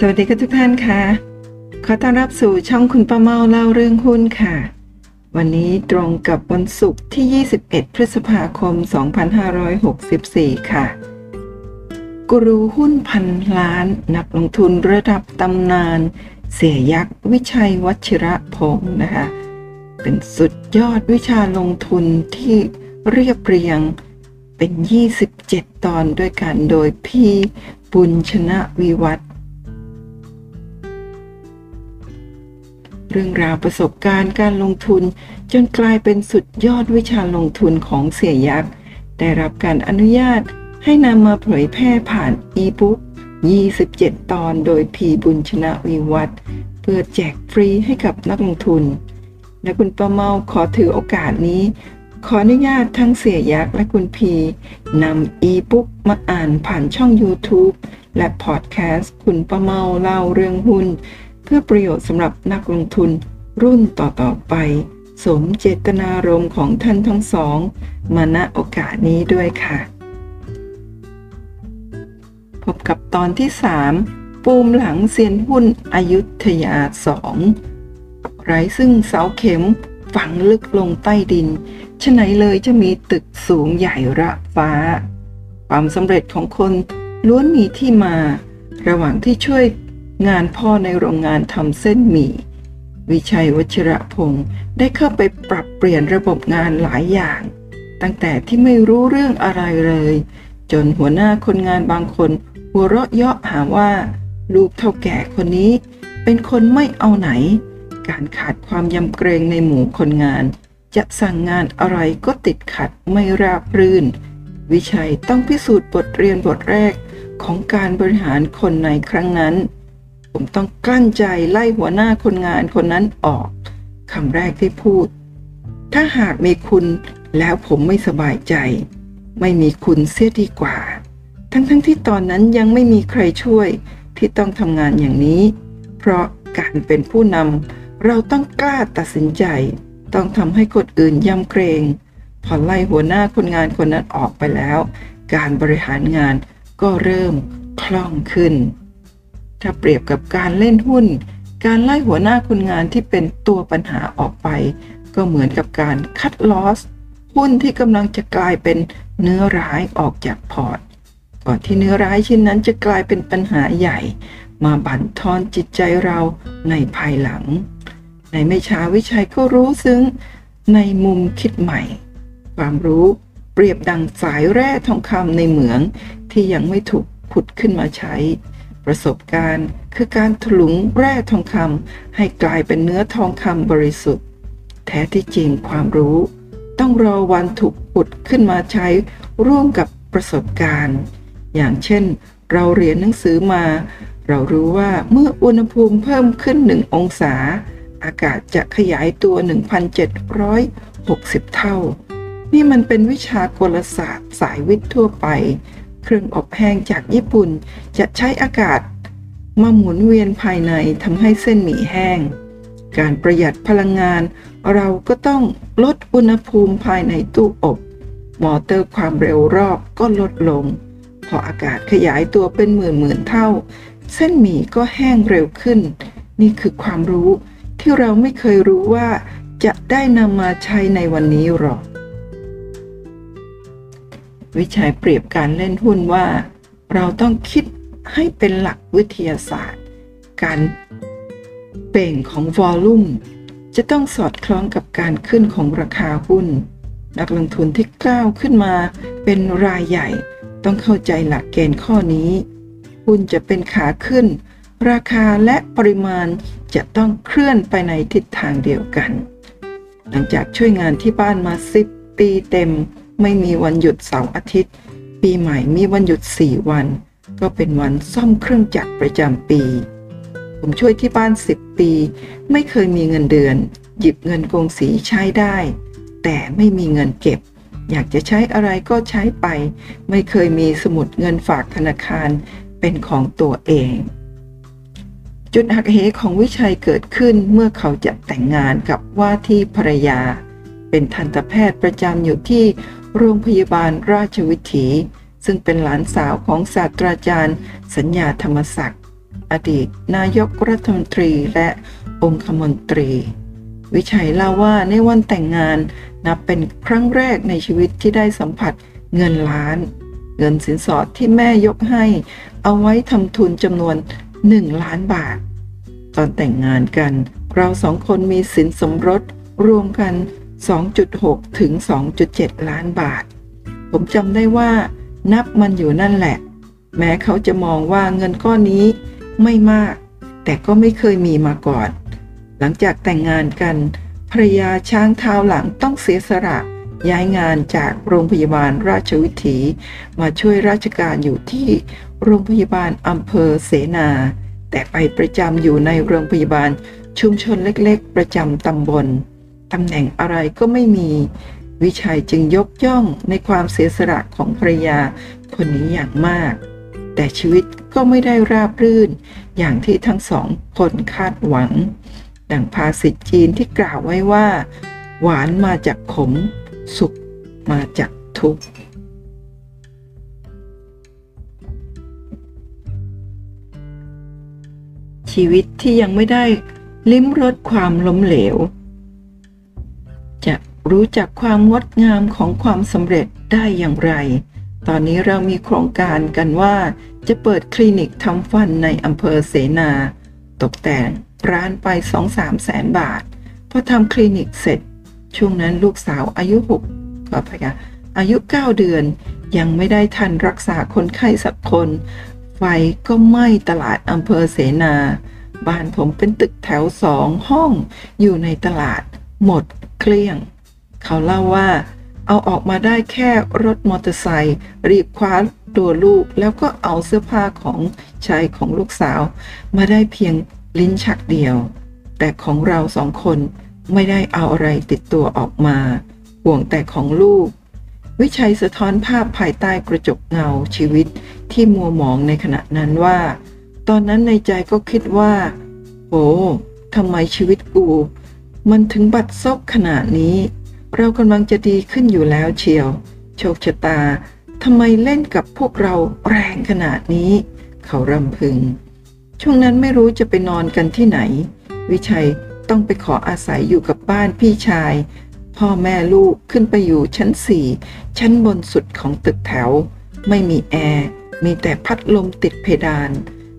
สวัสดีค่ะทุกท่านค่ะ ขอต้อนรับสู่ช่องคุณป้าเมาเล่าเรื่องหุ้นค่ะ วันนี้ตรงกับวันศุกร์ที่ 21 พฤษภาคม 2564 ค่ะ กูรูหุ้นพันล้าน นักลงทุนระดับตำนาน เสียยักษ์ วิชัยวัชิระพงศ์นะคะ เป็นสุดยอดวิชาลงทุนที่เรียบเรียงเป็น 27 ตอนด้วยกันโดยพี่บุญชนะวิวัฒ เรื่องราวประสบการณ์การลงทุน จนกลายเป็นสุดยอดวิชาลงทุนของเสียยักษ์ ได้รับการอนุญาตให้นำมาเผยแพร่ผ่านอีบุ๊ก27 ตอนโดยพีบุญชนะวิวัฒเพื่อแจกฟรีให้กับนักลงทุน และคุณประเมาขอถือโอกาสนี้ ขออนุญาตทั้งเสียยักษ์และคุณพีนำอีบุ๊กมาอ่านผ่านช่อง YouTube และพอดแคสต์คุณประเมาเล่าเรื่องหุ้น เพื่อประโยชน์สำหรับนักลงทุนรุ่นต่อๆไป สมเจตนารมณ์ของท่านทั้งสองมาณโอกาสนี้ด้วยค่ะ พบกับตอนที่ 3 ปูมหลังเซียนหุ้นอายุธยาสองไร้ซึ่งเสาเข็มฝังลึกลงใต้ดินฉะไหนเลยจะมีตึกสูงใหญ่ระฟ้า ความสำเร็จของคนล้วนมีที่มา ระหว่างที่ช่วย งานพ่อในโรงงานทำเส้นหมี่ วิชัยวชิระพงศ์ได้เข้าไปปรับเปลี่ยนระบบงานหลายอย่าง ตั้งแต่ที่ไม่รู้เรื่องอะไรเลย จนหัวหน้าคนงานบางคน หัวเราะเยาะหาว่า ลูกเท่าแก่คนนี้ เป็นคนไม่เอาไหน การขาดความยำเกรงในหมู่คนงาน จะสั่งงานอะไรก็ติดขัดไม่ราบรื่น วิชัยต้องพิสูจน์บทเรียนบทแรกของการบริหารคนในครั้งนั้น ผมต้องกลั้นใจไล่หัวหน้าคนงานคนนั้นออกคำแรกที่พูด ถ้าหากมีคุณแล้วผมไม่สบายใจ ไม่มีคุณเสียดีกว่า ทั้งๆทที่ตอนนั้นยังไม่มีใครช่วยที่ต้องทำงานอย่างนี้ เพราะการเป็นผู้นำเราต้องกล้าตัดสินใจ ต้องทำให้คนอื่นยำเกรงพอไล่หัวหน้าคนงานคนนั้นออกไปแล้ว การบริหารงานก็เริ่มคล่องขึ้น ถ้าเปรียบกับการเล่นหุ้น การไล่หัวหน้าคนงานที่เป็นตัวปัญหาออกไป ก็เหมือนกับการคัดลอสหุ้นที่กำลังจะกลายเป็นเนื้อร้ายออกจากพอร์ตก่อนที่เนื้อร้ายชิ้นนั้นจะกลายเป็นปัญหาใหญ่ มาบั่นทอนจิตใจเราในภายหลัง ในไม่ช้าวิชัยก็รู้ซึ้งในมุมคิดใหม่ ความรู้เปรียบดังสายแร่ทองคำในเหมืองที่ยังไม่ถูกขุดขึ้นมาใช้ ประสบการณ์คือการถลุงแร่ทองคำให้กลายเป็นเนื้อทองคำบริสุทธิ์ แท้ที่จริงความรู้ ต้องรอวันถูกขุดขึ้นมาใช้ร่วมกับประสบการณ์ อย่างเช่น เราเรียนหนังสือมา เรารู้ว่าเมื่ออุณหภูมิเพิ่มขึ้น 1 องศา อากาศจะขยายตัว 1,760 เท่า นี่มันเป็นวิชากลศาสตร์สายวิทย์ทั่วไป เครื่องอบแห้งจากญี่ปุ่น จะใช้อากาศมาหมุนเวียนภายในทำให้เส้นหมี่แห้ง การประหยัดพลังงาน เราก็ต้องลดอุณหภูมิภายในตู้อบ มอเตอร์ความเร็วรอบก็ลดลง พออากาศขยายตัวเป็นหมื่นหมื่นเท่า เส้นหมี่ก็แห้งเร็วขึ้น นี่คือความรู้ที่เราไม่เคยรู้ว่าจะได้นำมาใช้ในวันนี้หรอก วิชัยเปรียบการเล่นหุ้นว่า เราต้องคิดให้เป็นหลักวิทยาศาสตร์ การเป่งของวอลลุ่มจะต้องสอดคล้องกับการขึ้นของราคาหุ้น นักลงทุนที่กล้าวขึ้นมาเป็นรายใหญ่ ต้องเข้าใจหลักเกณฑ์ข้อนี้ หุ้นจะเป็นขาขึ้น ราคาและปริมาณจะต้องเคลื่อนไปในทิศทางเดียวกัน หลังจากช่วยงานที่บ้านมา 10 ปีเต็ม ไม่มีวันหยุดเสาร์อาทิตย์ ปีใหม่มีวันหยุด 4 วัน ก็เป็นวันซ่อมเครื่องจักรประจำปี ผมช่วยที่บ้าน 10 ปี ไม่เคยมีเงินเดือน หยิบเงินกงสีใช้ได้ แต่ไม่มีเงินเก็บ อยากจะใช้อะไรก็ใช้ไป ไม่เคยมีสมุดเงินฝากธนาคารเป็นของตัวเองจุดหักเหของวิชัยเกิดขึ้นเมื่อเขาจะแต่งงานกับว่าที่ภรรยา เป็นทันตแพทย์ประจำอยู่ที่ โรงพยาบาลราชวิถี ซึ่งเป็นหลานสาวของศาสตราจารย์ สัญญาธรรมศักดิ์อดีตนายกรัฐมนตรีและองคมนตรี วิชัยเล่าว่าในวันแต่งงานนับเป็นครั้งแรกในชีวิตที่ได้สัมผัสเงินล้าน เงินสินสอดที่แม่ยกให้ เอาไว้ทำทุนจำนวน 1 ล้านบาท ตอนแต่งงานกัน เราสองคนมีสินสมรสรวมกัน 2.6 ถึง 2.7 ล้านบาท ผมจำได้ว่านับมันอยู่นั่นแหละ แม้เขาจะมองว่าเงินก้อนนี้ไม่มาก แต่ก็ไม่เคยมีมาก่อน หลังจากแต่งงานกันภรรยาช้างเท้าหลังต้องเสียสละย้ายงานจากโรงพยาบาลราชวิถี มาช่วยราชการอยู่ที่โรงพยาบาลอำเภอเสนา แต่ไปประจำอยู่ในโรงพยาบาลชุมชนเล็กๆ ประจำตำบล ตำแหน่งอะไรก็ไม่มี วิชัยจึงยกย่องในความเสียสละของภรรยาคนนี้อย่างมาก แต่ชีวิตก็ไม่ได้ราบรื่น อย่างที่ทั้งสองคนคาดหวัง ดังภาษิตจีนที่กล่าวไว้ว่า หวานมาจากขม สุขมาจากทุกข์ชีวิตที่ยังไม่ได้ลิ้มรสความล้มเหลว รู้จักความงดงามของความสำเร็จได้อย่างไร ตอนนี้เรามีโครงการกันว่า จะเปิดคลินิกทำฟันในอำเภอเสนา ตกแต่งร้านไป 2-3แสนบาท พอทำคลินิกเสร็จ ช่วงนั้นลูกสาวอายุ6ขออภัยค่ะอายุ 9 เดือน ยังไม่ได้ทันรักษาคนไข้สักคน ไฟก็ไหม้ตลาดอำเภอเสนา บ้านผมเป็นตึกแถวสองห้อง อยู่ในตลาด หมดเกลี้ยง เขาเล่าว่า เอาออกมาได้แค่รถมอเตอร์ไซค์รีบคว้าตัวลูก แล้วก็เอาเสื้อผ้าของชายของลูกสาว มาได้เพียงลิ้นชักเดียว แต่ของเราสองคนไม่ได้เอาอะไรติดตัวออกมา ห่วงแต่ของลูก วิชัยสะท้อนภาพภายใต้กระจกเงาชีวิตที่มัวหมองในขณะนั้นว่า ตอนนั้นในใจก็คิดว่าโอ้ทำไมชีวิตกู มันถึงบัดซบขนาดนี้ เรากำลังจะดีขึ้นอยู่แล้วเชียว โชคชะตาทำไมเล่นกับพวกเราแรงขนาดนี้ เขารำพึง ช่วงนั้นไม่รู้จะไปนอนกันที่ไหน วิชัยต้องไปขออาศัยอยู่กับบ้านพี่ชาย พ่อแม่ลูกขึ้นไปอยู่ชั้นสี่ชั้นบนสุดของตึกแถว ไม่มีแอร์ มีแต่พัดลมติดเพดาน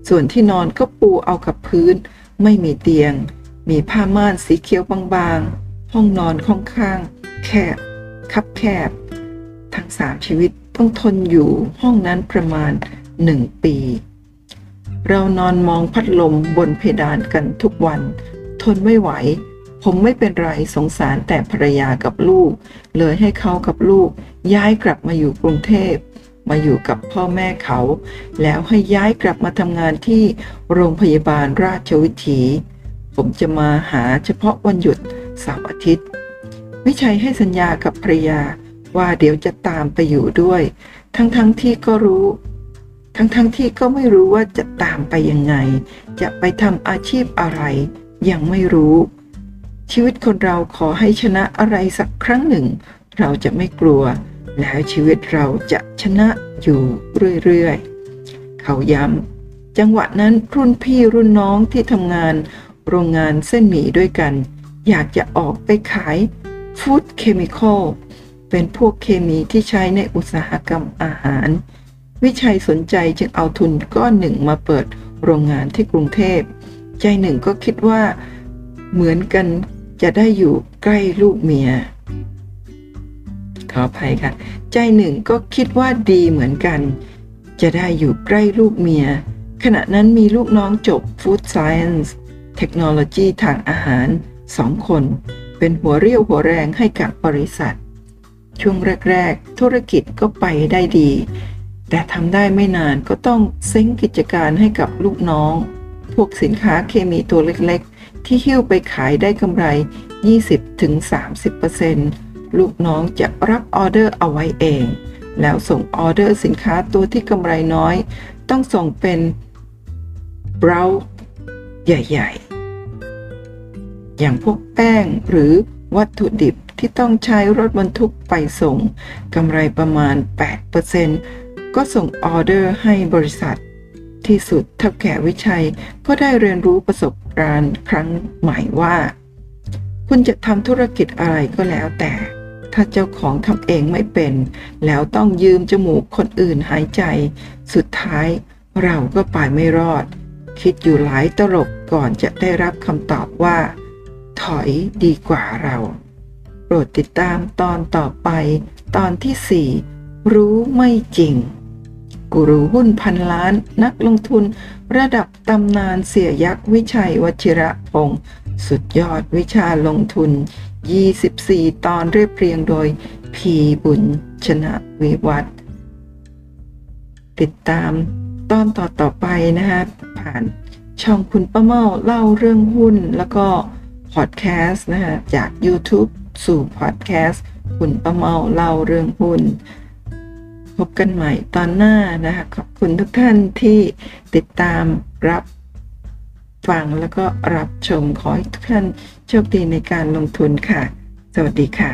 ส่วนที่นอนก็ปูเอากับพื้น ไม่มีเตียง มีผ้าม่านสีเขียวบางๆ ห้องนอนค่อนข้าง แคบ คับแคบ ทั้งสามชีวิตต้องทนอยู่ห้องนั้นประมาณหนึ่งปี เรานอนมองพัดลมบนเพดานกันทุกวัน ทนไม่ไหว ผมไม่เป็นไรสงสารแต่ภรรยากับลูก เลยให้เขากับลูก ย้ายกลับมาอยู่กรุงเทพมาอยู่กับพ่อแม่เขา แล้วให้ย้ายกลับมาทำงานที่โรงพยาบาลราชวิถี ผมจะมาหาเฉพาะวันหยุดเสาร์อาทิตย์ วิชัยให้สัญญากับภรรยาว่าเดี๋ยวจะตามไปอยู่ด้วย ทั้งๆทที่ก็รู้ ทั้งๆทที่ก็ไม่รู้ว่าจะตามไปยังไง จะไปทำอาชีพอะไร ยังไม่รู้ ชีวิตคนเราขอให้ชนะอะไรสักครั้งหนึ่ง เราจะไม่กลัว แล้วชีวิตเราจะชนะอยู่เรื่อยๆ เขาย้ำจังหวะนั้นรุ่นพี่รุ่นน้องที่ทำงาน โรงงานเส้นหมี่ด้วยกัน อยากจะออกไปขาย ฟู้ดเคมีคอลเป็นพวกเคมีที่ใช้ในอุตสาหกรรมอาหาร วิชัยสนใจจึงเอาทุนก้อนหนึ่งมาเปิดโรงงานที่กรุงเทพ ใจหนึ่งก็คิดว่าเหมือนกันจะได้อยู่ใกล้ลูกเมีย ขออภัยค่ะ ใจหนึ่งก็คิดว่าดีเหมือนกัน จะได้อยู่ใกล้ลูกเมีย ขณะนั้นมีลูกน้องจบ Food Science เทคโนโลยีทางอาหารสองคน เป็นหัวเรี่ยวหัวแรงให้กับบริษัท ช่วงแรก ๆ ธุรกิจก็ไปได้ดี แต่ทำได้ไม่นานก็ต้องเซ้งกิจการให้กับลูกน้อง พวกสินค้าเคมีตัวเล็กๆ ที่หิ้วไปขายได้กำไร 20-30%ลูกน้องจะรับออเดอร์เอาไว้เอง แล้วส่งออเดอร์สินค้าตัวที่กำไรน้อย ต้องส่งเป็นเบราใหญ่ ๆ อย่างพวกแป้งหรือวัตถุดิบที่ต้องใช้รถบรรทุกไปส่งกำไรประมาณ 8%ก็ส่งออเดอร์ให้บริษัท ที่สุดท่าแกวิชัยก็ได้เรียนรู้ประสบการณ์ครั้งใหม่ว่า คุณจะทำธุรกิจอะไรก็แล้วแต่ ถ้าเจ้าของทำเองไม่เป็น แล้วต้องยืมจมูกคนอื่นหายใจ สุดท้ายเราก็ไปไม่รอด คิดอยู่หลายตลบก่อนจะได้รับคำตอบว่า ถอยดีกว่าเรา โปรดติดตามตอนต่อไป ตอนที่ 4 รู้ไม่จริง กูรูหุ้นพันล้านนักลงทุน ระดับตำนานเสียยักษ์วิชัยวชิระพงศ์สุดยอดวิชาลงทุน 24 ตอนเรียบเรียงโดย พีบุญชนะวิวัฒติดตามตอนต่อต่อไปนะฮะผ่านช่องคุณป้าเมาเล่าเรื่องหุ้นแล้วก็ พอดแคสต์นะคะจาก YouTube สู่พอดแคสต์คุณประเมาเล่าเรื่องหุ้น พบกันใหม่ตอนหน้านะคะ ขอบคุณทุกท่านที่ติดตามรับฟังแล้วก็รับชมขอให้ทุกท่านโชคดีในการลงทุนค่ะ สวัสดีค่ะ